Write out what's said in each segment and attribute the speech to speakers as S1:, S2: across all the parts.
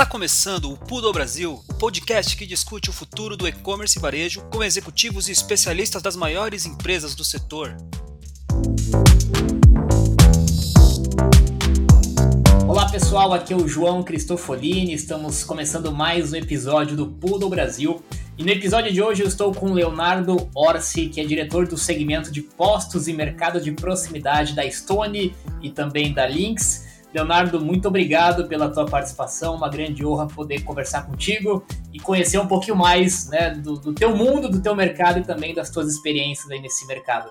S1: Está começando o Pudo Brasil, o podcast que discute o futuro do e-commerce e varejo com executivos e especialistas das maiores empresas do setor.
S2: Olá pessoal, aqui é o João Cristofolini, estamos começando mais um episódio do Pudo Brasil. E no episódio de hoje eu estou com Leonardo Orsi, que é diretor do segmento de postos e mercado de proximidade da Stone e também da Lynx. Leonardo, muito obrigado pela tua participação, uma grande honra poder conversar contigo e conhecer um pouquinho mais né, do, do teu mundo, do teu mercado e também das tuas experiências aí nesse mercado.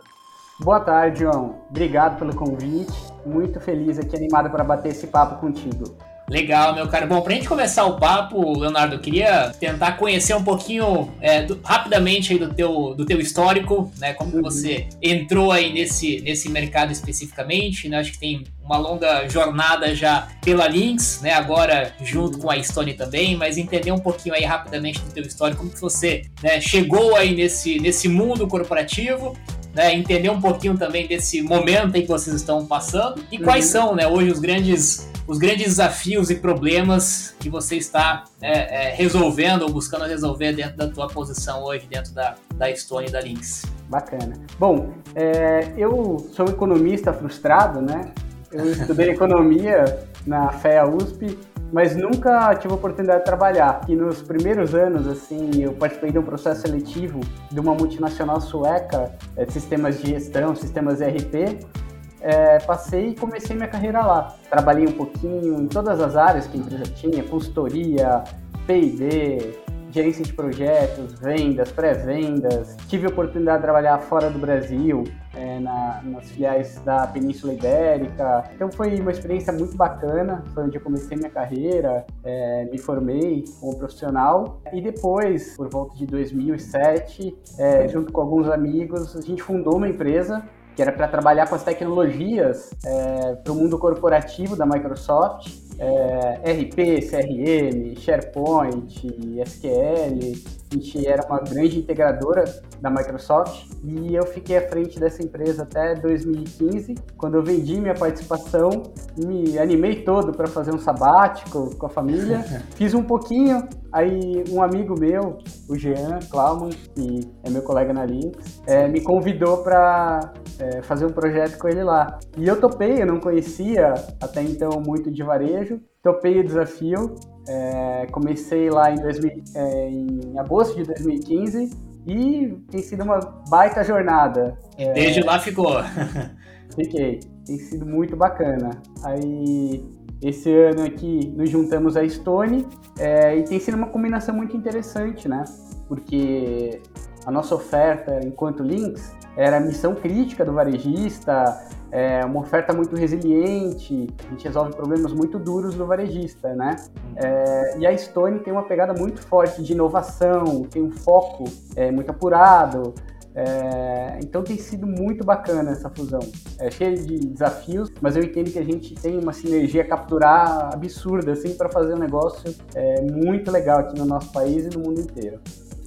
S3: Boa tarde, João. Obrigado pelo convite. Muito feliz aqui, animado para bater esse papo contigo.
S2: Legal, meu cara. Bom, pra gente começar o papo, Leonardo, eu queria tentar conhecer um pouquinho é, do, rapidamente aí do teu, do teu histórico, né? Como uhum. você entrou aí nesse, nesse mercado especificamente, né? Acho que tem uma longa jornada já pela Lynx, né? Agora junto com a Stone também, mas entender um pouquinho aí rapidamente do teu histórico, como que você né, chegou aí nesse, nesse mundo corporativo né, entender um pouquinho também desse momento em que vocês estão passando e uhum. quais são, né, hoje os grandes os grandes desafios e problemas que você está é, é, resolvendo ou buscando resolver dentro da tua posição hoje, dentro da, da Stone e da Lynx.
S3: Bacana. Bom, é, eu sou economista frustrado, né? Eu estudei economia na FEA USP mas nunca tive a oportunidade de trabalhar. E nos primeiros anos, assim, eu participei de um processo seletivo de uma multinacional sueca é, sistemas de gestão, sistemas ERP. É, passei e comecei minha carreira lá. Trabalhei um pouquinho em todas as áreas que a empresa tinha, consultoria, P&D, gerência de projetos, vendas, pré-vendas. Tive a oportunidade de trabalhar fora do Brasil, é, na, nas filiais da Península Ibérica. Então foi uma experiência muito bacana, foi onde eu comecei minha carreira, é, me formei como profissional. E depois, por volta de 2007, é, junto com alguns amigos, a gente fundou uma empresa que era para trabalhar com as tecnologias é, para o mundo corporativo da Microsoft é, RP, CRM, SharePoint, SQL. A gente era uma grande integradora da Microsoft e eu fiquei à frente dessa empresa até 2015, quando eu vendi minha participação, me animei todo para fazer um sabático com a família. Fiz um pouquinho, aí um amigo meu, o Jean Klauman, que é meu colega na Linux, é, me convidou para é, fazer um projeto com ele lá. E eu topei, eu não conhecia até então muito de varejo, topei o desafio, é, comecei lá em, 2000, é, em agosto de 2015 e tem sido uma baita jornada.
S2: E desde lá ficou.
S3: Fiquei, tem sido muito bacana. Aí esse ano aqui nos juntamos a Stone é, e tem sido uma combinação muito interessante, né? Porque a nossa oferta enquanto Links era a missão crítica do varejista, é uma oferta muito resiliente, a gente resolve problemas muito duros do varejista, né? É, e a Stone tem uma pegada muito forte de inovação, tem um foco é, muito apurado, é, então tem sido muito bacana essa fusão. É cheio de desafios, mas eu entendo que a gente tem uma sinergia a capturar absurda assim para fazer um negócio é, muito legal aqui no nosso país e no mundo inteiro.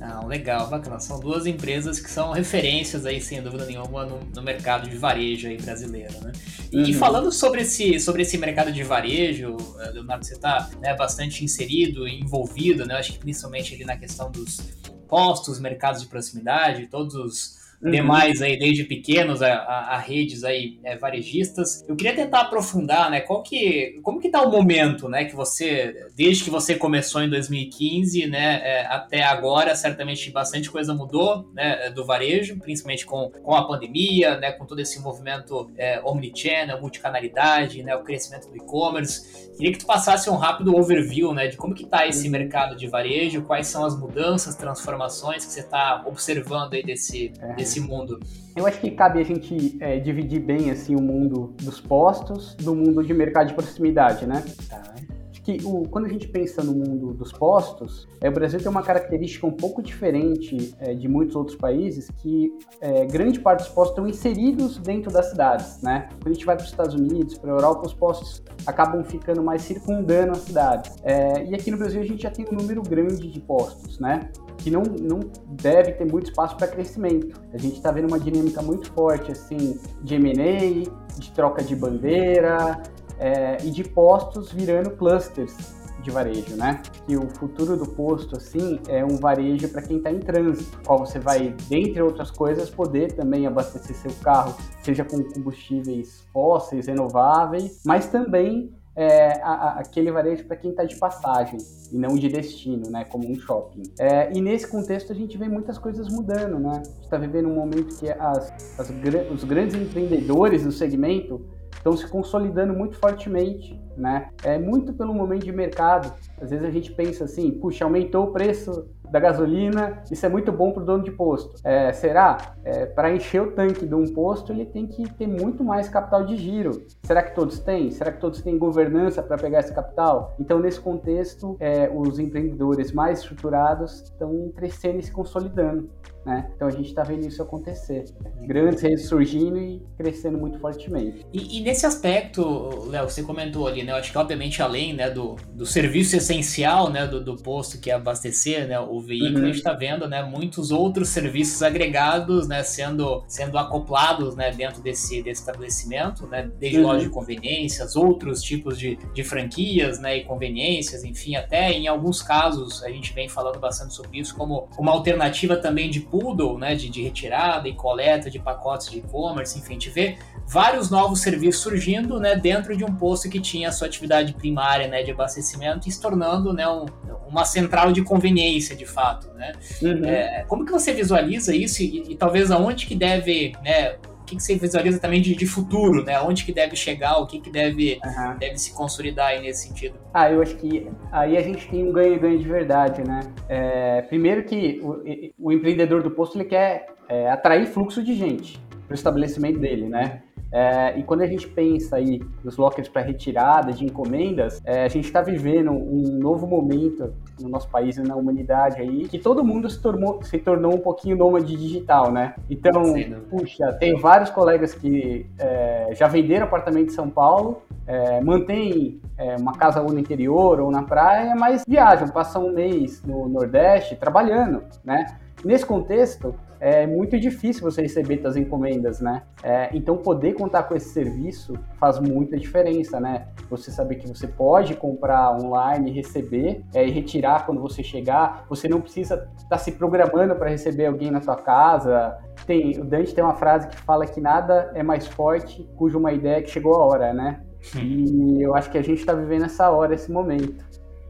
S2: Não, legal, bacana. São duas empresas que são referências aí, sem dúvida nenhuma, no, no mercado de varejo aí brasileiro, né? E uhum. falando sobre esse, sobre esse mercado de varejo, eh, Leonardo, você está né, bastante inserido e envolvido, né? Acho que principalmente ali na questão dos postos, mercados de proximidade, todos os uhum. demais aí, desde pequenos a, a, a redes aí é, varejistas. Eu queria tentar aprofundar, né, qual que, como que tá o momento, né, que você, desde que você começou em 2015, né, é, até agora, certamente bastante coisa mudou, né, do varejo, principalmente com, com a pandemia, né, com todo esse movimento é, omnichannel, multicanalidade, né, o crescimento do e-commerce. Queria que tu passasse um rápido overview, né, de como que tá esse uhum. mercado de varejo, quais são as mudanças, transformações que você está observando aí desse, é. Desse mundo.
S3: Eu acho que cabe a gente é, dividir bem assim o mundo dos postos do mundo de mercado de proximidade, né? Tá que o, quando a gente pensa no mundo dos postos, é, o Brasil tem uma característica um pouco diferente é, de muitos outros países, que é, grande parte dos postos estão inseridos dentro das cidades, né? Quando a gente vai para os Estados Unidos, para a Europa, os postos acabam ficando mais circundando as cidades. É, e aqui no Brasil a gente já tem um número grande de postos, né? que não, não deve ter muito espaço para crescimento. A gente está vendo uma dinâmica muito forte assim de M&A, de troca de bandeira, é, e de postos virando clusters de varejo, né? Que o futuro do posto, assim, é um varejo para quem está em trânsito, qual você vai, dentre outras coisas, poder também abastecer seu carro, seja com combustíveis fósseis, renováveis, mas também é, a, a, aquele varejo para quem está de passagem e não de destino, né, como um shopping. É, e nesse contexto a gente vê muitas coisas mudando, né? A gente está vivendo um momento que as, as, os grandes empreendedores do segmento estão se consolidando muito fortemente, né? É muito pelo momento de mercado. Às vezes a gente pensa assim, puxa, aumentou o preço da gasolina, isso é muito bom para o dono de posto. É, será? É, para encher o tanque de um posto, ele tem que ter muito mais capital de giro. Será que todos têm? Será que todos têm governança para pegar esse capital? Então, nesse contexto, é, os empreendedores mais estruturados estão crescendo e se consolidando. Né? Então a gente está vendo isso acontecer. Grandes redes surgindo e crescendo muito fortemente.
S2: E, e nesse aspecto, Léo, você comentou ali, né? Eu acho que obviamente além né, do, do serviço essencial né, do, do posto que é abastecer né, o veículo, uhum. a gente está vendo né, muitos outros serviços agregados né, sendo, sendo acoplados né, dentro desse, desse estabelecimento, né, desde uhum. lojas de conveniências, outros tipos de, de franquias né, e conveniências, enfim, até em alguns casos a gente vem falando bastante sobre isso como uma alternativa também de poodle, né, de, de retirada e coleta de pacotes de e-commerce, enfim, a gente vê vários novos serviços surgindo né, dentro de um posto que tinha a sua atividade primária né, de abastecimento e se tornando né, um, uma central de conveniência, de fato. Né? Uhum. É, como que você visualiza isso e, e, talvez aonde que deve, né, que, que você visualiza também de, de futuro, né? Onde que deve chegar, o que, que deve, uhum. deve se consolidar aí nesse sentido?
S3: Ah, eu acho que aí a gente tem um ganho-ganho de verdade, né? É, primeiro que o, o, empreendedor do posto ele quer é, atrair fluxo de gente para o estabelecimento dele, né? É, e quando a gente pensa aí nos lockers para retirada de encomendas, é, a gente está vivendo um novo momento no nosso país e na humanidade aí, que todo mundo se tornou, se tornou um pouquinho nômade digital, né? Então, Sim, puxa, tem vários colegas que é, já venderam apartamento em São Paulo, é, mantêm é, uma casa ou no interior ou na praia, mas viajam, passam um mês no Nordeste trabalhando, né? Nesse contexto, é muito difícil você receber as encomendas, né? É, então, poder contar com esse serviço faz muita diferença, né? Você saber que você pode comprar online, receber é, e retirar quando você chegar. Você não precisa estar tá se programando para receber alguém na sua casa. Tem, o Dante tem uma frase que fala que nada é mais forte cuja uma ideia que chegou a hora, né? E eu acho que a gente está vivendo essa hora, esse momento.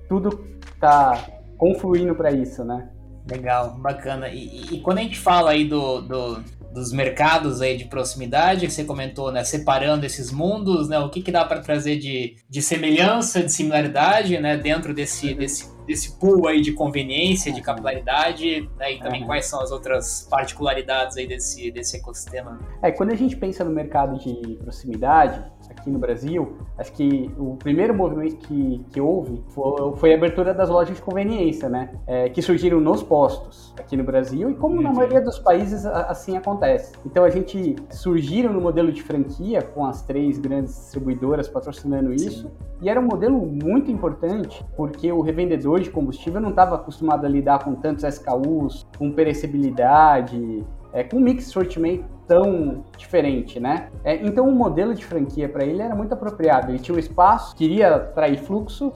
S3: Tudo está confluindo para isso, né?
S2: Legal, bacana. E, e, quando a gente fala aí do, do, dos mercados aí de proximidade, que você comentou, né, separando esses mundos, né, o que, que dá para trazer de, de semelhança, de similaridade, né, dentro desse, desse desse pool aí de conveniência, de capilaridade, né, e também uhum. quais são as outras particularidades aí desse, desse ecossistema?
S3: É, quando a gente pensa no mercado de proximidade, aqui no Brasil, acho que o primeiro movimento que, que houve foi, foi a abertura das lojas de conveniência, né? É, que surgiram nos postos aqui no Brasil e como uhum. na maioria dos países assim acontece. Então a gente surgiram no modelo de franquia com as três grandes distribuidoras patrocinando isso Sim. e era um modelo muito importante porque o revendedor de combustível não estava acostumado a lidar com tantos SKUs, com perecibilidade, é, com um mix de sortimento tão diferente, né? É, então o modelo de franquia para ele era muito apropriado. Ele tinha um espaço, queria atrair fluxo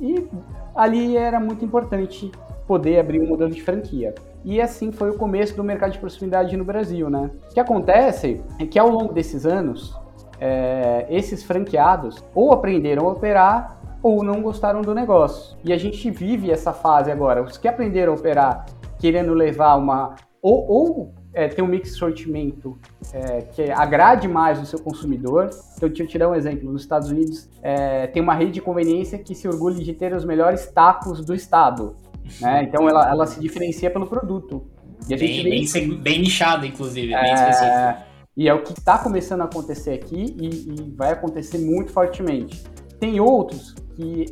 S3: e ali era muito importante poder abrir um modelo de franquia. E assim foi o começo do mercado de proximidade no Brasil, né? O que acontece é que ao longo desses anos, é, esses franqueados ou aprenderam a operar ou não gostaram do negócio. E a gente vive essa fase agora. Os que aprenderam a operar querendo levar uma ou, ou é, ter um mix de sortimento é, que agrade mais o seu consumidor. Então, deixa eu te dar um exemplo. Nos Estados Unidos, é, tem uma rede de conveniência que se orgulha de ter os melhores tacos do estado. Né? Então, ela, ela se diferencia pelo produto.
S2: E a gente bem, vem... bem, bem nichado, inclusive, bem é, específico.
S3: E é o que está começando a acontecer aqui e, e vai acontecer muito fortemente. Tem outros que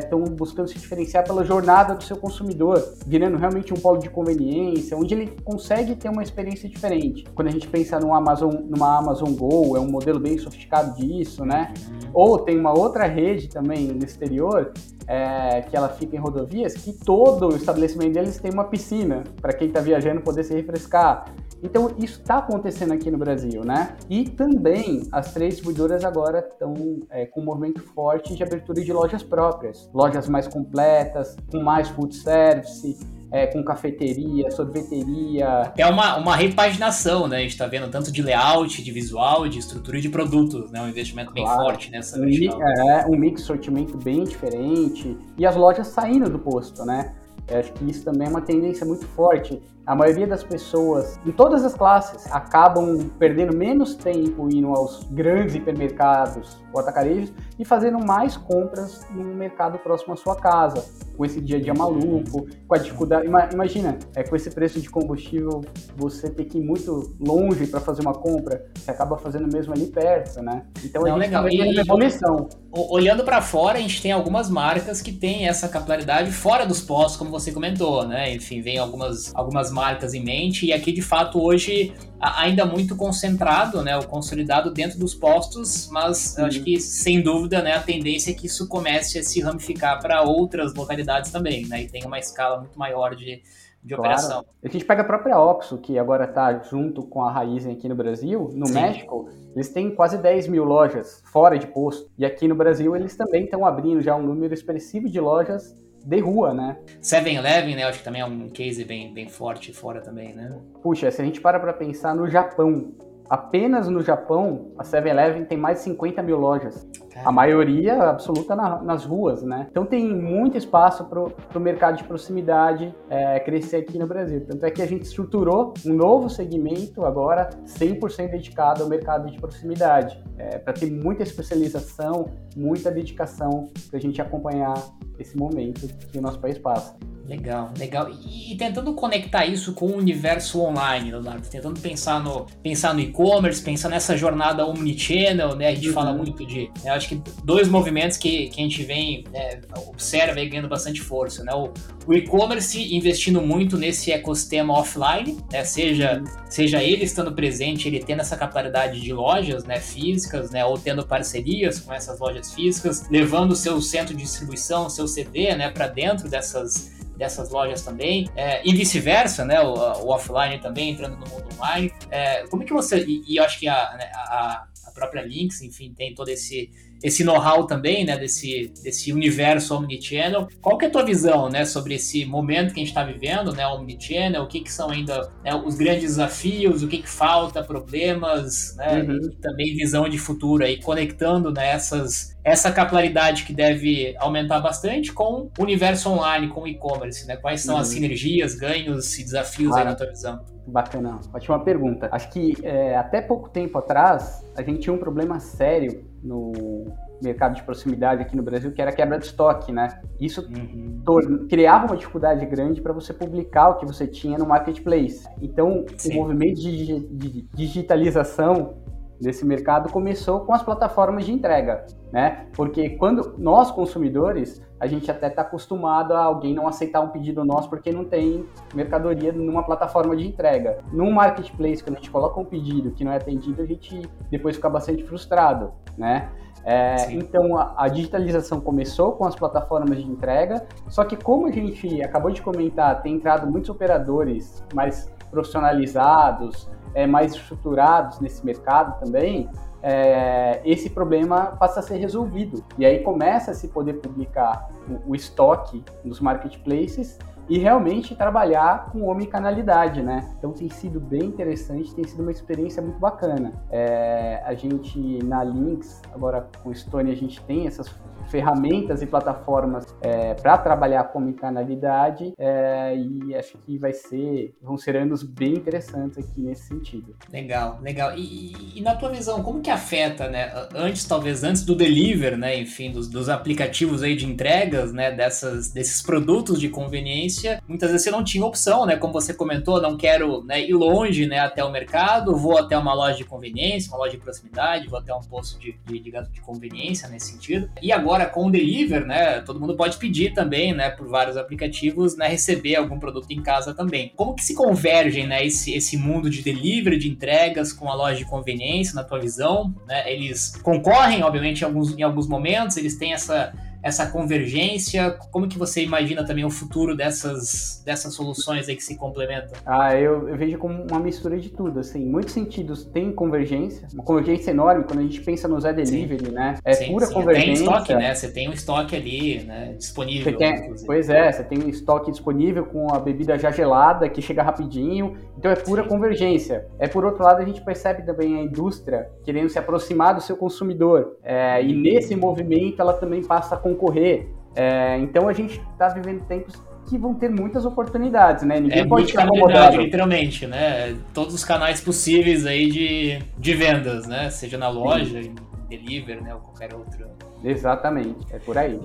S3: estão é, buscando se diferenciar pela jornada do seu consumidor, virando realmente um polo de conveniência, onde ele consegue ter uma experiência diferente. Quando a gente pensa no Amazon, numa Amazon Go, é um modelo bem sofisticado disso, né? Uhum. Ou tem uma outra rede também no exterior, é, que ela fica em rodovias, que todo o estabelecimento deles tem uma piscina para quem está viajando poder se refrescar. Então isso está acontecendo aqui no Brasil, né? E também as três distribuidoras agora estão é, com um movimento forte de abertura de lojas próprias, lojas mais completas, com mais food service, é, com cafeteria, sorveteria.
S2: É uma, uma repaginação, né? A gente está vendo tanto de layout, de visual, de estrutura e de produtos, né? Um investimento bem claro. forte nessa
S3: um, É, um mix sortimento bem diferente e as lojas saindo do posto, né? Eu acho que isso também é uma tendência muito forte. A maioria das pessoas, em todas as classes, acabam perdendo menos tempo indo aos grandes hipermercados ou atacarejos e fazendo mais compras no mercado próximo à sua casa, com esse dia a dia maluco, com a dificuldade. Imagina, é, com esse preço de combustível, você ter que ir muito longe para fazer uma compra, você acaba fazendo mesmo ali perto, né?
S2: Então Não, a gente legal. E, uma evolução. Olhando para fora, a gente tem algumas marcas que têm essa capilaridade fora dos postos, como você comentou, né? Enfim, vem algumas, algumas marcas em mente, e aqui de fato hoje ainda muito concentrado, né, o consolidado dentro dos postos, mas uhum. acho que sem dúvida, né, a tendência é que isso comece a se ramificar para outras localidades também, né, e tem uma escala muito maior de, de claro. operação.
S3: A gente pega a própria Oxo, que agora está junto com a Raizen aqui no Brasil, no Sim. México, eles têm quase 10 mil lojas fora de posto, e aqui no Brasil eles também estão abrindo já um número expressivo de lojas de rua, né?
S2: 7-Eleven, né? Acho que também é um case bem, bem forte fora também, né?
S3: Puxa, se a gente para para pensar no Japão, apenas no Japão, a 7-Eleven tem mais de 50 mil lojas. A maioria absoluta na, nas ruas, né? Então tem muito espaço para o mercado de proximidade é, crescer aqui no Brasil. Tanto é que a gente estruturou um novo segmento agora 100% dedicado ao mercado de proximidade, é, para ter muita especialização, muita dedicação para a gente acompanhar esse momento que o nosso país passa.
S2: Legal, legal. E, e, tentando conectar isso com o universo online, Leonardo, tentando pensar no pensar no e-commerce, pensar nessa jornada omnichannel, né? A gente uhum. fala muito de, né, acho que dois movimentos que, que a gente vem né, observa e ganhando bastante força, né? O, o e-commerce investindo muito nesse ecossistema offline, né? Seja uhum. seja ele estando presente, ele tendo essa capilaridade de lojas, né, físicas, né, ou tendo parcerias com essas lojas físicas, levando o seu centro de distribuição, seu CD, né, para dentro dessas dessas lojas também, é, e vice-versa, né? O, o, offline também entrando no mundo online. É, como é que você. E, e eu acho que a, né, a, a própria Lynx, enfim, tem todo esse esse know-how também, né, desse, desse universo omnichannel. Qual que é a tua visão, né, sobre esse momento que a gente está vivendo, né, omnichannel, o que que são ainda né, os grandes desafios, o que que falta, problemas, né, uhum. e também visão de futuro aí, conectando nessas né, essa capilaridade que deve aumentar bastante com o universo online, com o e-commerce, né? Quais são uhum. as sinergias, ganhos e desafios claro. aí na tua visão?
S3: Bacana, ótima pergunta. Acho que é, até pouco tempo atrás a gente tinha um problema sério no mercado de proximidade aqui no Brasil, que era a quebra de estoque, né? Isso uhum. criava uma dificuldade grande para você publicar o que você tinha no marketplace. Então, Sim. o movimento de digitalização desse mercado começou com as plataformas de entrega, né? Porque quando nós consumidores, a gente até está acostumado a alguém não aceitar um pedido nosso porque não tem mercadoria numa plataforma de entrega. Num marketplace, quando a gente coloca um pedido que não é atendido, a gente depois fica bastante frustrado, né? É, então a, a, digitalização começou com as plataformas de entrega, só que como a gente acabou de comentar, tem entrado muitos operadores mais profissionalizados, é, mais estruturados nesse mercado também, é, esse problema passa a ser resolvido. E aí começa a se poder publicar o, o estoque nos marketplaces e realmente trabalhar com omnicanalidade, né? Então tem sido bem interessante, tem sido uma experiência muito bacana. É, a gente na Lynx, agora com o Stone, a gente tem essas ferramentas e plataformas é, para trabalhar com omnicanalidade é, e acho que vai ser, vão ser anos bem interessantes aqui nesse sentido.
S2: Legal, legal. E, e, na tua visão, como que afeta, né, antes, talvez antes do deliver, né, enfim, dos, dos aplicativos aí de entregas, né, dessas, desses produtos de conveniência, muitas vezes você não tinha opção, né, como você comentou, não quero né, ir longe, né, até o mercado, vou até uma loja de conveniência, uma loja de proximidade, vou até um posto de, de, de, de conveniência nesse sentido. E agora com o deliver, né, todo mundo pode pedir também, né, por vários aplicativos, né, receber algum produto em casa também. Como que se convergem, né, esse, esse mundo de delivery, de entregas com a loja de conveniência, na tua visão, né? Eles concorrem, obviamente, em alguns, em alguns momentos, eles têm essa essa convergência? Como que você imagina também o futuro dessas, dessas soluções aí que se complementam?
S3: Ah, eu, eu vejo como uma mistura de tudo, assim, muitos sentidos tem convergência, uma convergência enorme quando a gente pensa no Zé Delivery, sim. né? É sim, pura sim. convergência.
S2: Tem estoque, né? Você tem um estoque ali, né, disponível.
S3: Tem, pois é, você tem um estoque disponível com a bebida já gelada que chega rapidinho, então é pura convergência. É por outro lado a gente percebe também a indústria querendo se aproximar do seu consumidor é, e nesse movimento ela também passa a concorrer. É, então a gente está vivendo tempos que vão ter muitas oportunidades, né?
S2: Ninguém é pode ficar acomodado. literalmente, né? Todos os canais possíveis aí de, de vendas, né? Seja na loja, Sim. em delivery, né? Ou qualquer outro.
S3: Exatamente, é por aí.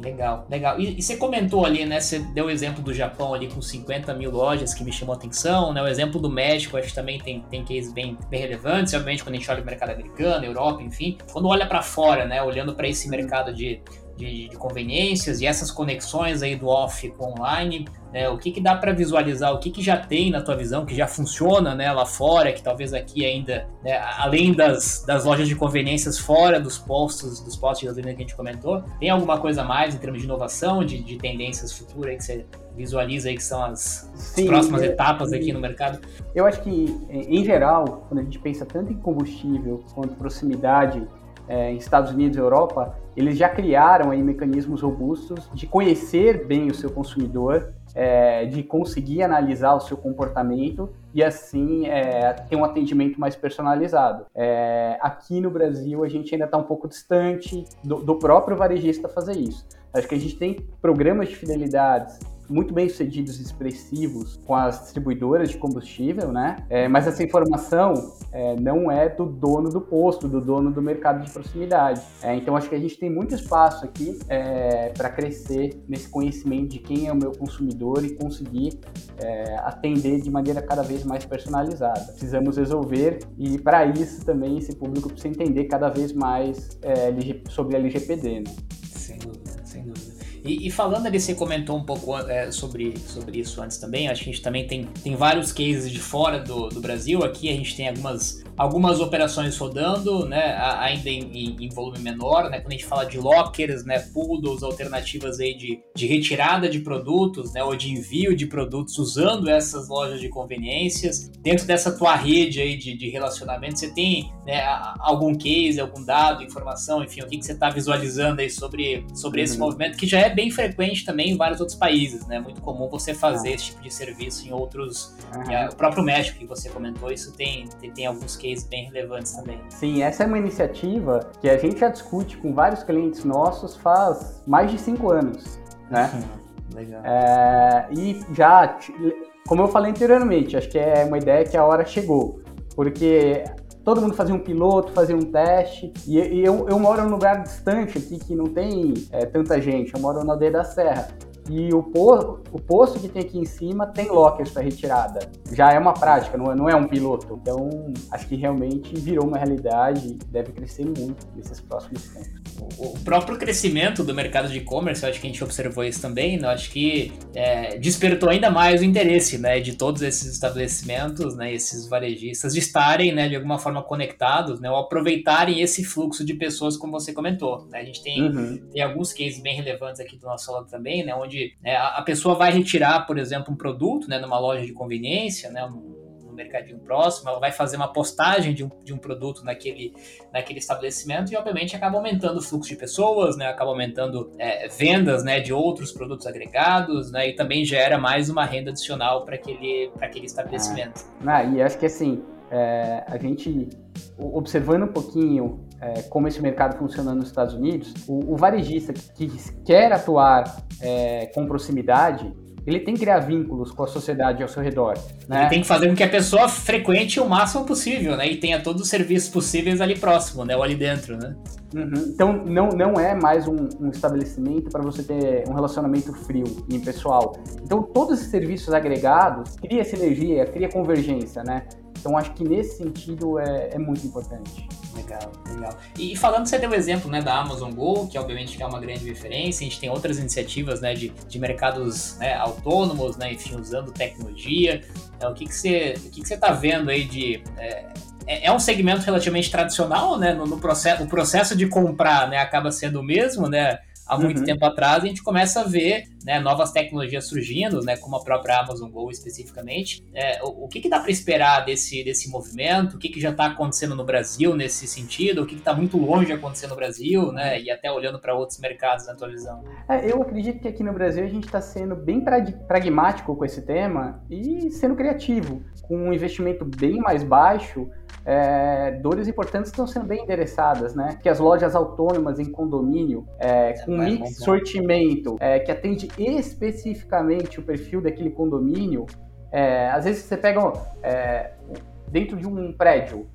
S2: Legal, legal. E, e, você comentou ali, né? Você deu o exemplo do Japão ali com 50 mil lojas que me chamou a atenção, né? O exemplo do México, acho que também tem, tem cases bem, bem relevantes. Obviamente, quando a gente olha o mercado americano, Europa, enfim. Quando olha para fora, né? Olhando para esse mercado de de, de, conveniências e essas conexões aí do off com online, né, o que, que dá para visualizar, o que, que já tem na tua visão, que já funciona né, lá fora, que talvez aqui ainda, né, além das, das lojas de conveniências fora dos postos, dos postos de gasolina que a gente comentou, tem alguma coisa mais em termos de inovação, de, de tendências futuras que você visualiza aí que são as, Sim, as próximas é, etapas aqui no mercado?
S3: Eu acho que, em geral, quando a gente pensa tanto em combustível quanto proximidade é, em Estados Unidos e Europa, eles já criaram aí mecanismos robustos de conhecer bem o seu consumidor, é, de conseguir analisar o seu comportamento e assim é, ter um atendimento mais personalizado. É, aqui no Brasil a gente ainda está um pouco distante do, do próprio varejista fazer isso. Acho que a gente tem programas de fidelidades muito bem sucedidos e expressivos com as distribuidoras de combustível, né? É, mas essa informação é, não é do dono do posto, do dono do mercado de proximidade. É, então acho que a gente tem muito espaço aqui é, para crescer nesse conhecimento de quem é o meu consumidor e conseguir é, atender de maneira cada vez mais personalizada. Precisamos resolver e para isso também esse público precisa entender cada vez mais é, sobre a LGPD. Né?
S2: Sem dúvida, sem dúvida. E, e, falando ali, você comentou um pouco é, sobre, sobre isso antes também. Acho que a gente também tem, tem vários cases de fora do, do Brasil. Aqui a gente tem algumas, algumas operações rodando, né? Ainda em, em, volume menor, né? Quando a gente fala de lockers, né? Poodles, alternativas aí de, de retirada de produtos, né? Ou de envio de produtos usando essas lojas de conveniências. Dentro dessa tua rede aí de, de relacionamento, você tem né, algum case, algum dado, informação, enfim, o que, que você está visualizando aí sobre, sobre uhum. esse movimento que já é bem frequente também em vários outros países, né? Muito comum você fazer ah. esse tipo de serviço em outros. Uhum. o próprio México que você comentou, isso tem, tem, tem, alguns cases bem relevantes também.
S3: Sim, essa é uma iniciativa que a gente já discute com vários clientes nossos faz mais de cinco anos, né? Legal. É, e já, como eu falei anteriormente, acho que é uma ideia que a hora chegou. Porque todo mundo fazia um piloto, fazia um teste. E, e eu, eu moro num lugar distante aqui que não tem é, tanta gente, eu moro na aldeia da Serra. E o, po o posto que tem aqui em cima tem lockers para retirada. Já é uma prática, não é, não é um piloto. Então, acho que realmente virou uma realidade e deve crescer muito nesses próximos tempos.
S2: O próprio crescimento do mercado de e-commerce, eu acho que a gente observou isso também, né? acho que é, despertou ainda mais o interesse né, de todos esses estabelecimentos, né, esses varejistas, de estarem né, de alguma forma conectados, né, ou aproveitarem esse fluxo de pessoas, como você comentou. Né? A gente tem, uhum. tem alguns cases bem relevantes aqui do nosso lado também, né, onde é, a, pessoa vai retirar, por exemplo, um produto né, numa loja de conveniência, né, no mercadinho próximo, ela vai fazer uma postagem de um, de um produto naquele, naquele estabelecimento e, obviamente, acaba aumentando o fluxo de pessoas, né, acaba aumentando é, vendas né, de outros produtos agregados né, e também gera mais uma renda adicional para aquele, aquele estabelecimento.
S3: Ah, e acho que assim, é, a gente observando um pouquinho é, como esse mercado funciona nos Estados Unidos, o, o varejista que quer atuar é, com proximidade, ele tem que criar vínculos com a sociedade ao seu redor. Né?
S2: Ele tem que fazer com que a pessoa frequente o máximo possível, né? E tenha todos os serviços possíveis ali próximo, né? Ou ali dentro, né?
S3: Uhum. Então, não, não é mais um, um estabelecimento para você ter um relacionamento frio e impessoal. Então, todos esses serviços agregados cria sinergia, cria convergência, né? Então acho que nesse sentido é, é muito importante.
S2: Legal, legal. E, falando, você deu o exemplo né, da Amazon Go, que obviamente é uma grande referência, a gente tem outras iniciativas né, de, de mercados né, autônomos, né, enfim, usando tecnologia. É, o que, que você o que, que você está vendo aí de. É, é, é um segmento relativamente tradicional, né? No, no, processo, o processo de comprar né, acaba sendo o mesmo, né? há muito uhum. tempo atrás, a gente começa a ver né, novas tecnologias surgindo, né, como a própria Amazon Go especificamente. É, o, o, que, que dá para esperar desse, desse movimento? O que, que já está acontecendo no Brasil nesse sentido? O que está muito longe de acontecer no Brasil, né, e até olhando para outros mercados na tua visão?
S3: É, eu acredito que aqui no Brasil a gente está sendo bem pragmático com esse tema e sendo criativo, com um investimento bem mais baixo é, dores importantes estão sendo bem endereçadas, né? Que as lojas autônomas em condomínio, é, com é mix sortimento, é, que atende especificamente o perfil daquele condomínio, é, às vezes você pega é, dentro de um prédio,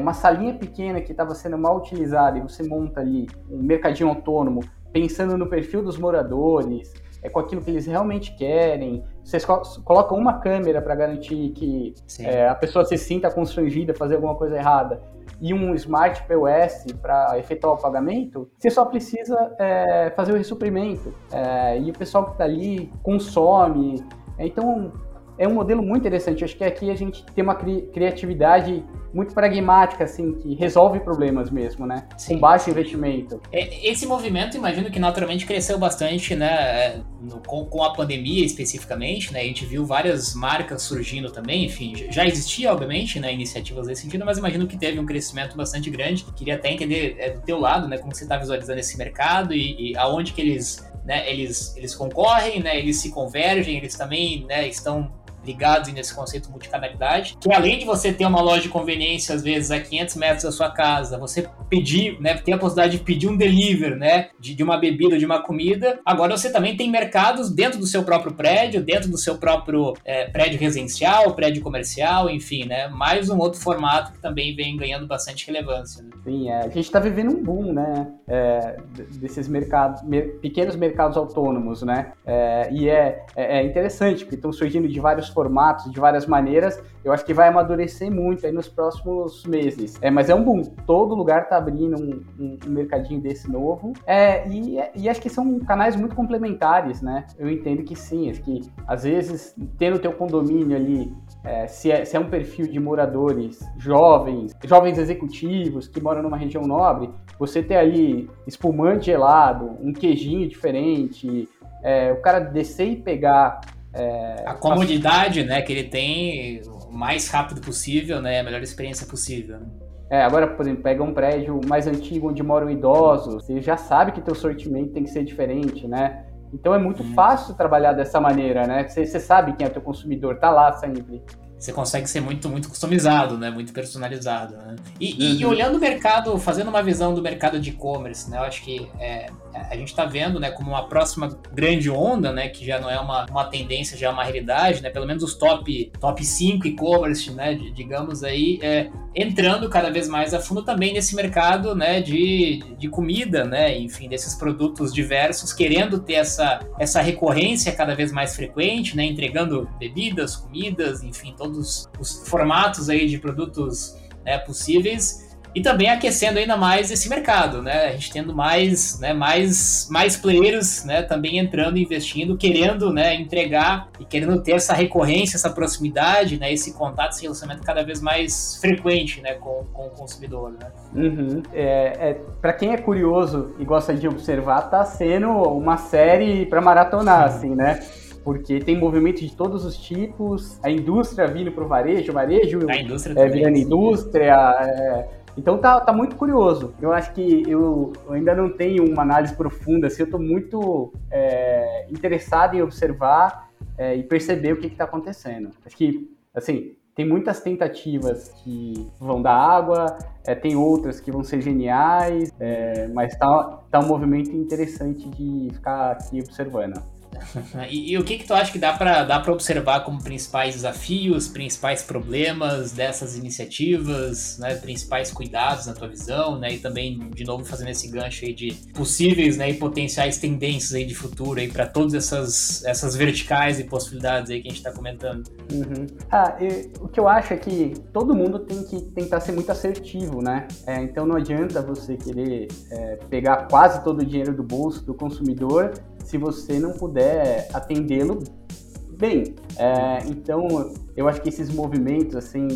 S3: uma salinha pequena que estava sendo mal utilizada e você monta ali um mercadinho autônomo pensando no perfil dos moradores, é com aquilo que eles realmente querem. Vocês colocam uma câmera para garantir que é, a pessoa se sinta constrangida a fazer alguma coisa errada e um Smart POS para efetuar o pagamento, você só precisa é, fazer o ressuprimento. É, e o pessoal que está ali consome. Então, é um modelo muito interessante. Acho que aqui a gente tem uma cri criatividade muito pragmática, assim, que resolve problemas mesmo, né? Sim. Com baixo investimento.
S2: É, esse movimento, imagino que naturalmente cresceu bastante, né? É, no, com, com, a pandemia especificamente, né? A gente viu várias marcas surgindo também, enfim, já existia, obviamente, né? Iniciativas nesse sentido, mas imagino que teve um crescimento bastante grande. Queria até entender é, do teu lado, né? Como você está visualizando esse mercado e, e aonde que eles né, eles, eles concorrem, né, eles se convergem, eles também né, estão ligados nesse conceito de multicanalidade, que além de você ter uma loja de conveniência, às vezes, a 500 metros da sua casa, você pedir, né, ter a possibilidade de pedir um delivery, né, de, de uma bebida, de uma comida, agora você também tem mercados dentro do seu próprio prédio, dentro do seu próprio é, prédio residencial, prédio comercial, enfim, né, mais um outro formato que também vem ganhando bastante relevância. Né?
S3: Sim, é, a gente está vivendo um boom, né, é, desses mercados, mer pequenos mercados autônomos, né, é, e é, é, é interessante, porque estão surgindo de vários formatos, de várias maneiras. Eu acho que vai amadurecer muito aí nos próximos meses. É, mas é um boom. Todo lugar está abrindo um, um, um, mercadinho desse novo. É, e, e acho que são canais muito complementares, né? Eu entendo que sim, acho que às vezes tendo o teu condomínio ali é, se, é, se, é, um perfil de moradores jovens, jovens executivos que moram numa região nobre, você ter ali espumante gelado, um queijinho diferente, é, o cara descer e pegar
S2: é, a comodidade, né, que ele tem o mais rápido possível, né, a melhor experiência possível. Né?
S3: É, agora, por exemplo, pega um prédio mais antigo onde moram idosos, você já sabe que teu sortimento tem que ser diferente, né? Então é muito hum. fácil trabalhar dessa maneira, né? Você, você sabe quem é teu consumidor, tá lá sempre
S2: você consegue ser muito, muito customizado, né? Muito personalizado, né? E, uhum. e olhando o mercado, fazendo uma visão do mercado de e-commerce, né? Eu acho que é, a gente está vendo, né, como uma próxima grande onda, né? Que já não é uma, uma tendência, já é uma realidade, né? Pelo menos os top, top 5 e-commerce, né? digamos aí, é, entrando cada vez mais a fundo também nesse mercado, né? De, de comida, né? Enfim, desses produtos diversos, querendo ter essa, essa recorrência cada vez mais frequente, né? Entregando bebidas, comidas, enfim, todo todos os formatos aí de produtos né, possíveis e também aquecendo ainda mais esse mercado, né? A gente tendo mais, né, mais, mais players, né, também entrando, investindo, querendo, né, entregar e querendo ter essa recorrência, essa proximidade, né, esse contato, esse relacionamento cada vez mais frequente, né, com, com o consumidor, né?
S3: Uhum. É, é para quem é curioso e gosta de observar, tá sendo uma série para maratonar, assim, né? Porque tem movimento de todos os tipos, a indústria vindo para o varejo, o varejo
S2: a indústria
S3: é, virando indústria. É, então tá, tá muito curioso. Eu acho que eu, eu ainda não tenho uma análise profunda, assim, eu estou muito é, interessado em observar é, e perceber o que está acontecendo. Acho que, assim, tem muitas tentativas que vão dar água, é, tem outras que vão ser geniais, é, mas tá, tá um movimento interessante de ficar aqui observando.
S2: e, e, o que que tu acha que dá para dá para observar como principais desafios, principais problemas dessas iniciativas, né, principais cuidados na tua visão, né, e também de novo fazendo esse gancho aí de possíveis, né, e potenciais tendências aí de futuro aí para todas essas essas verticais e possibilidades aí que a gente está comentando.
S3: Uhum. Ah, e, o que eu acho é que todo mundo tem que tentar ser muito assertivo, né? É, então não adianta você querer é, pegar quase todo o dinheiro do bolso do consumidor se você não puder atendê-lo bem. É, então, eu acho que esses movimentos, assim,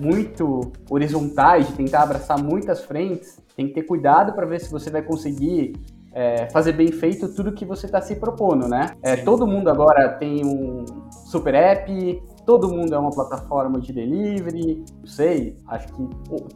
S3: muito horizontais, de tentar abraçar muitas frentes, tem que ter cuidado para ver se você vai conseguir é, fazer bem feito tudo que você está se propondo, né? É, todo mundo agora tem um super app, todo mundo é uma plataforma de delivery, não sei, acho que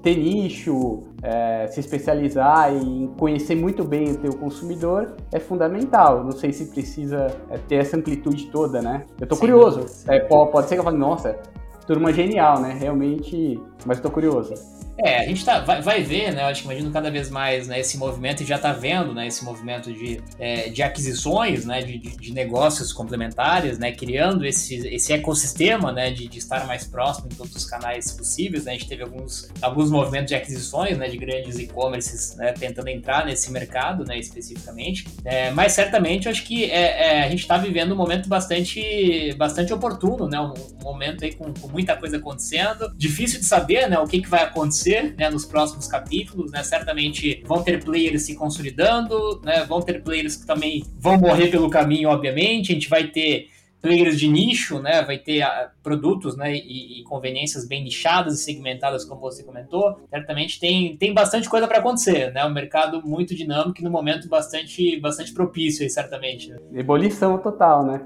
S3: ter nicho, é, se especializar em conhecer muito bem o teu consumidor é fundamental. Não sei se precisa é, ter essa amplitude toda, né? Eu tô sim, curioso. Sim. É, pode ser que eu fale, nossa, turma genial, né? Realmente, mas tô curioso.
S2: É, a gente tá, vai, vai ver, né? Eu acho que imagino cada vez mais né, esse movimento e já está vendo né, esse movimento de, é, de aquisições, né, de, de, de, negócios complementares, né, criando esse, esse ecossistema né, de, de estar mais próximo em todos os canais possíveis. Né? A gente teve alguns, alguns movimentos de aquisições né, de grandes e-commerces né, tentando entrar nesse mercado né, especificamente. É, mas certamente eu acho que é, é a gente está vivendo um momento bastante, bastante oportuno, né? um, um momento aí com, com, muita coisa acontecendo. Difícil de saber né, o que, que vai acontecer acontecer né, nos próximos capítulos, né? Certamente vão ter players se consolidando, né? Vão ter players que também vão morrer pelo caminho, obviamente. A gente vai ter players de nicho, né? Vai ter uh, produtos, né? E, e, conveniências bem nichadas e segmentadas, como você comentou. Certamente tem, tem bastante coisa para acontecer, né? Um mercado muito dinâmico e no momento bastante, bastante propício, aí, certamente. Né?
S3: Ebulição total, né?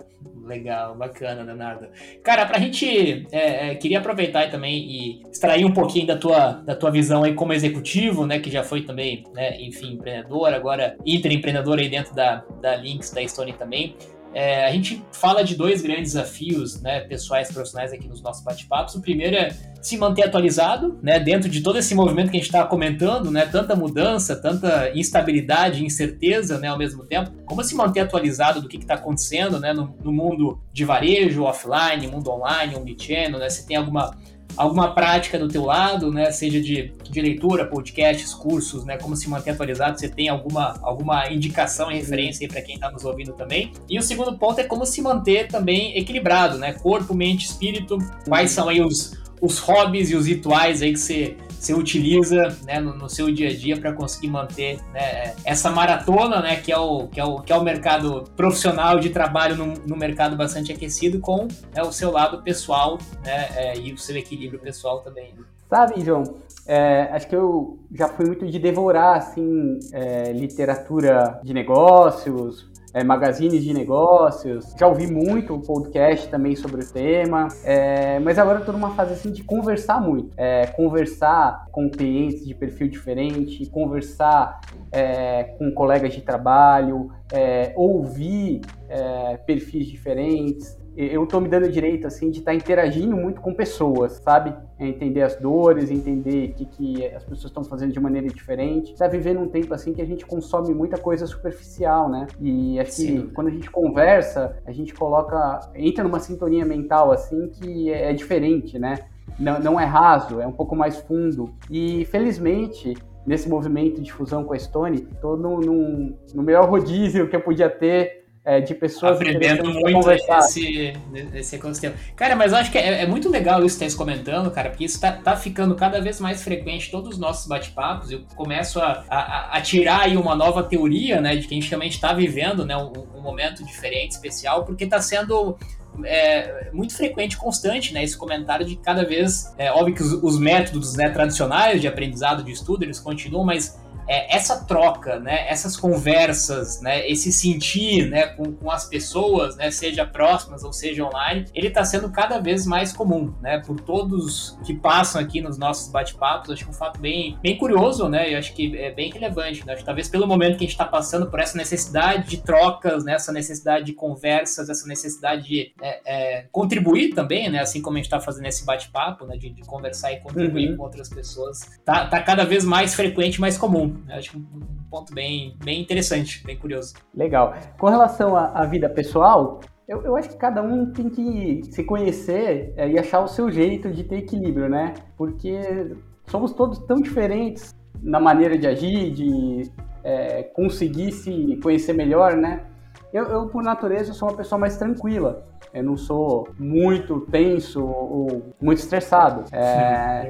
S2: Legal, bacana, Leonardo. Cara, pra gente, é, é, queria aproveitar também e extrair um pouquinho da tua, da tua visão aí como executivo, né, que já foi também, né, enfim, empreendedor, agora intraempreendedor aí dentro da, da Links, da Stone também. É, a gente fala de dois grandes desafios, né, pessoais e profissionais aqui nos nossos bate-papos. O primeiro é se manter atualizado, né, dentro de todo esse movimento que a gente está comentando, né, tanta mudança, tanta instabilidade, incerteza, né, ao mesmo tempo. Como se manter atualizado do que está acontecendo, né, no, no, mundo de varejo, offline, mundo online, omnichannel, né, se tem alguma alguma prática do teu lado, né? Seja de, de leitura, podcasts, cursos, né? Como se manter atualizado, você tem alguma, alguma indicação e referência aí para quem está nos ouvindo também. E o segundo ponto é como se manter também equilibrado, né? Corpo, mente, espírito. Quais são aí os, os hobbies e os rituais aí que você você utiliza né, no, no, seu dia a dia para conseguir manter né, essa maratona, né, que, é o, que, é o, que é o mercado profissional de trabalho no, no mercado bastante aquecido, com né, o seu lado pessoal né, é, e o seu equilíbrio pessoal também.
S3: Sabe, João, é, acho que eu já fui muito de devorar assim é, literatura de negócios, é, magazines de negócios. Já ouvi muito podcast também sobre o tema, é, mas agora estou numa fase assim de conversar muito. É, conversar com clientes de perfil diferente, conversar é, com colegas de trabalho, é, ouvir é, perfis diferentes eu tô me dando direito, assim, de estar tá interagindo muito com pessoas, sabe? É entender as dores, entender o que, que as pessoas estão fazendo de maneira diferente. Tá vivendo um tempo, assim, que a gente consome muita coisa superficial, né? E acho que quando a gente conversa, a gente coloca, entra numa sintonia mental, assim, que é, é diferente, né? Não, não é raso, é um pouco mais fundo. E, felizmente, nesse movimento de fusão com a Stone, tô no, no, no melhor rodízio que eu podia ter é, de pessoas
S2: aprendendo muito esse, esse ecossistema. Cara, mas eu acho que é, é muito legal isso que você está comentando, cara, porque isso tá, tá ficando cada vez mais frequente todos os nossos bate-papos. Eu começo a, a, a, tirar aí uma nova teoria, né, de que a gente realmente está vivendo, né, um, um, momento diferente, especial, porque está sendo é, muito frequente, constante, né? Esse comentário de cada vez, é óbvio que os, os métodos né, tradicionais de aprendizado, de estudo, eles continuam, mas é, essa troca, né, essas conversas, né, esse sentir né, com, com as pessoas, né, seja próximas ou seja online, ele está sendo cada vez mais comum, né, por todos que passam aqui nos nossos bate-papos. Acho que é um fato bem, bem curioso, né, eu acho que é bem relevante. Né, acho que talvez pelo momento que a gente está passando por essa necessidade de trocas, né, essa necessidade de conversas, essa necessidade de é, é, contribuir também, né, assim como a gente está fazendo esse bate-papo, né, de, de, conversar e contribuir uhum. com outras pessoas, tá, tá cada vez mais frequente, mais comum. Acho um ponto bem, bem interessante, bem curioso.
S3: Legal. Com relação à, à vida pessoal, eu, eu, acho que cada um tem que se conhecer é, e achar o seu jeito de ter equilíbrio, né? Porque somos todos tão diferentes na maneira de agir, de é, conseguir se conhecer melhor, né? Eu, eu, por natureza, sou uma pessoa mais tranquila. Eu não sou muito tenso ou muito estressado. É,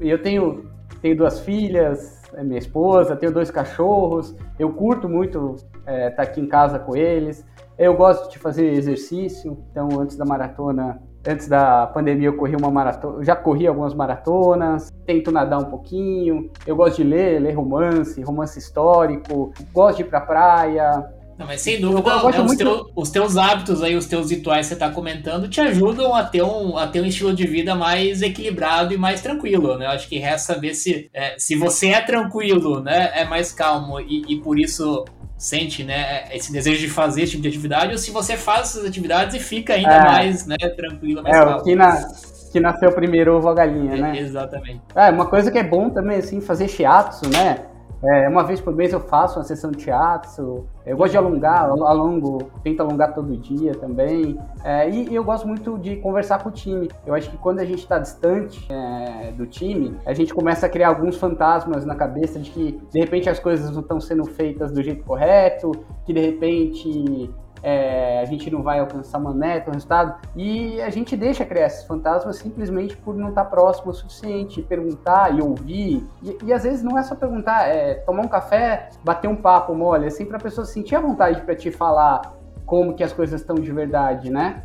S3: eu tenho, tenho duas filhas, é minha esposa, tenho dois cachorros, eu curto muito estar é, tá aqui em casa com eles. Eu gosto de fazer exercício, então antes da maratona Antes da pandemia eu corri uma maratona, já corri algumas maratonas, tento nadar um pouquinho. Eu gosto de ler, ler romance, romance histórico, gosto de ir pra praia,
S2: não, mas sem dúvida, né, os, muito... teus, os, teus, hábitos aí, os teus rituais que você está comentando, te ajudam a ter, um, a ter um estilo de vida mais equilibrado e mais tranquilo, né? Eu acho que resta saber se, é, se você é tranquilo, né? É mais calmo e, e por isso sente, né, esse desejo de fazer esse tipo de atividade, ou se você faz essas atividades e fica ainda é. mais, né, tranquilo, mais
S3: é, calmo. Que, na, que nasceu primeiro ovo a galinha, né?
S2: exatamente.
S3: É, uma coisa que é bom também, assim, fazer shiatsu, né? É, uma vez por mês eu faço uma sessão de teatro. Eu gosto de alongar, alongo, tento alongar todo dia também. É, e eu gosto muito de conversar com o time. Eu acho que quando a gente está distante é, do time, a gente começa a criar alguns fantasmas na cabeça de que de repente as coisas não estão sendo feitas do jeito correto, que de repente é, a gente não vai alcançar uma meta, um resultado, e a gente deixa criar esses fantasmas simplesmente por não estar próximo o suficiente, perguntar e ouvir, e, e às vezes não é só perguntar, é tomar um café, bater um papo mole, assim, para a pessoa sentir a vontade para te falar como que as coisas estão de verdade, né?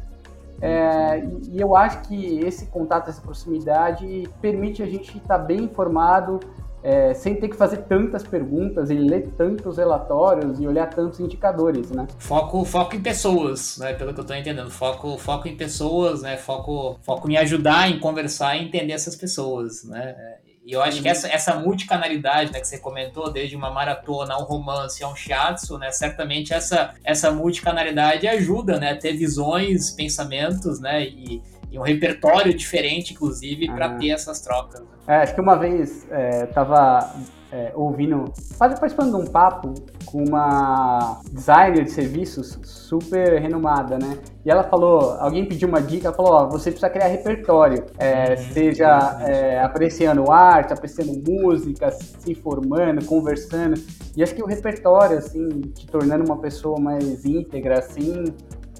S3: É, e eu acho que esse contato, essa proximidade permite a gente estar bem informado é, sem ter que fazer tantas perguntas e ler tantos relatórios e olhar tantos indicadores, né?
S2: Foco, foco em pessoas, né? Pelo que eu estou entendendo. Foco, foco em pessoas, né? Foco, foco em ajudar, em conversar e entender essas pessoas, né? E eu acho que essa, essa multicanalidade né, que você comentou, desde uma maratona, um romance a um shiatsu, né, certamente essa, essa multicanalidade ajuda né, a ter visões, pensamentos né, e, e um repertório diferente, inclusive, para ter essas trocas. Né?
S3: É, acho que uma vez é, tava é, ouvindo, participando de um papo com uma designer de serviços super renomada, né? E ela falou, alguém pediu uma dica, ela falou, ó, você precisa criar repertório, é, uhum, seja é, apreciando arte, apreciando música, se informando, conversando. E acho que o repertório, assim, te tornando uma pessoa mais íntegra, assim,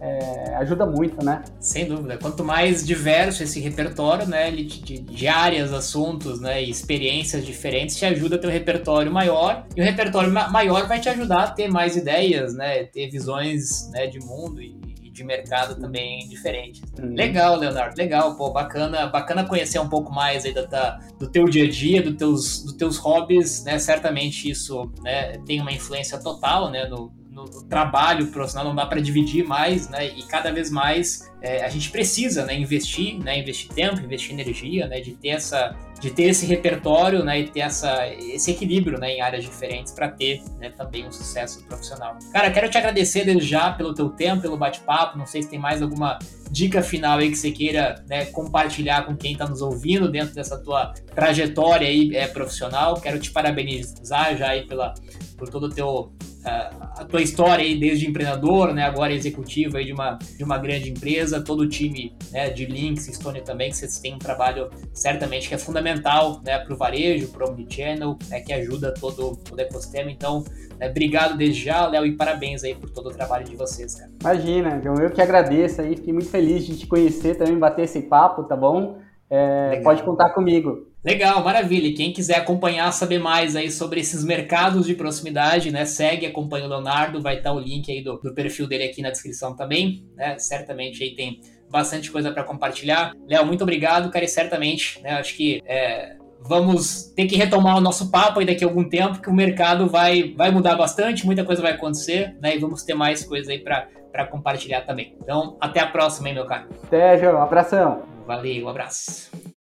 S3: é, ajuda muito, né?
S2: Sem dúvida. Quanto mais diverso esse repertório, né, de, de, áreas, assuntos, né, e experiências diferentes, te ajuda a ter um repertório maior. E o repertório ma maior vai te ajudar a ter mais ideias, né, ter visões, né, de mundo e, de mercado também diferentes. Hum. Legal, Leonardo, legal, pô, bacana, bacana conhecer um pouco mais aí da, do teu dia a dia, do teus, dos teus hobbies, né? Certamente isso, né, tem uma influência total, né, no, no, trabalho profissional, não dá para dividir mais, né? E cada vez mais é, a gente precisa, né, investir, né, investir tempo, investir energia, né, de ter essa, de ter esse repertório, né, e ter essa, esse equilíbrio, né, em áreas diferentes para ter, né, também um sucesso profissional. Cara, quero te agradecer desde já pelo teu tempo, pelo bate-papo. Não sei se tem mais alguma dica final aí que você queira né, compartilhar com quem está nos ouvindo dentro dessa tua trajetória aí é, profissional. Quero te parabenizar já aí pela por todo o teu a tua história aí desde empreendedor, né, agora executivo aí de uma, de uma grande empresa, todo o time né, de Links, Stone também, que vocês têm um trabalho certamente que é fundamental né, para o varejo, para o Omnichannel, né, que ajuda todo, o ecossistema. Então, né, obrigado desde já, Léo, e parabéns aí por todo o trabalho de vocês, cara.
S3: Imagina, eu que agradeço aí, fiquei muito feliz de te conhecer também, bater esse papo, tá bom? É, pode contar comigo.
S2: Legal, maravilha. E quem quiser acompanhar, saber mais aí sobre esses mercados de proximidade, né? Segue, acompanha o Leonardo, vai estar o link aí do, do perfil dele aqui na descrição também, né? Certamente aí tem bastante coisa para compartilhar. Léo, muito obrigado, cara, e certamente, né? Acho que é, vamos ter que retomar o nosso papo aí daqui a algum tempo, que o mercado vai, vai mudar bastante, muita coisa vai acontecer, né? E vamos ter mais coisa aí para compartilhar também. Então, até a próxima, hein, meu cara.
S3: Até, João. Um abração.
S2: Valeu, abraço.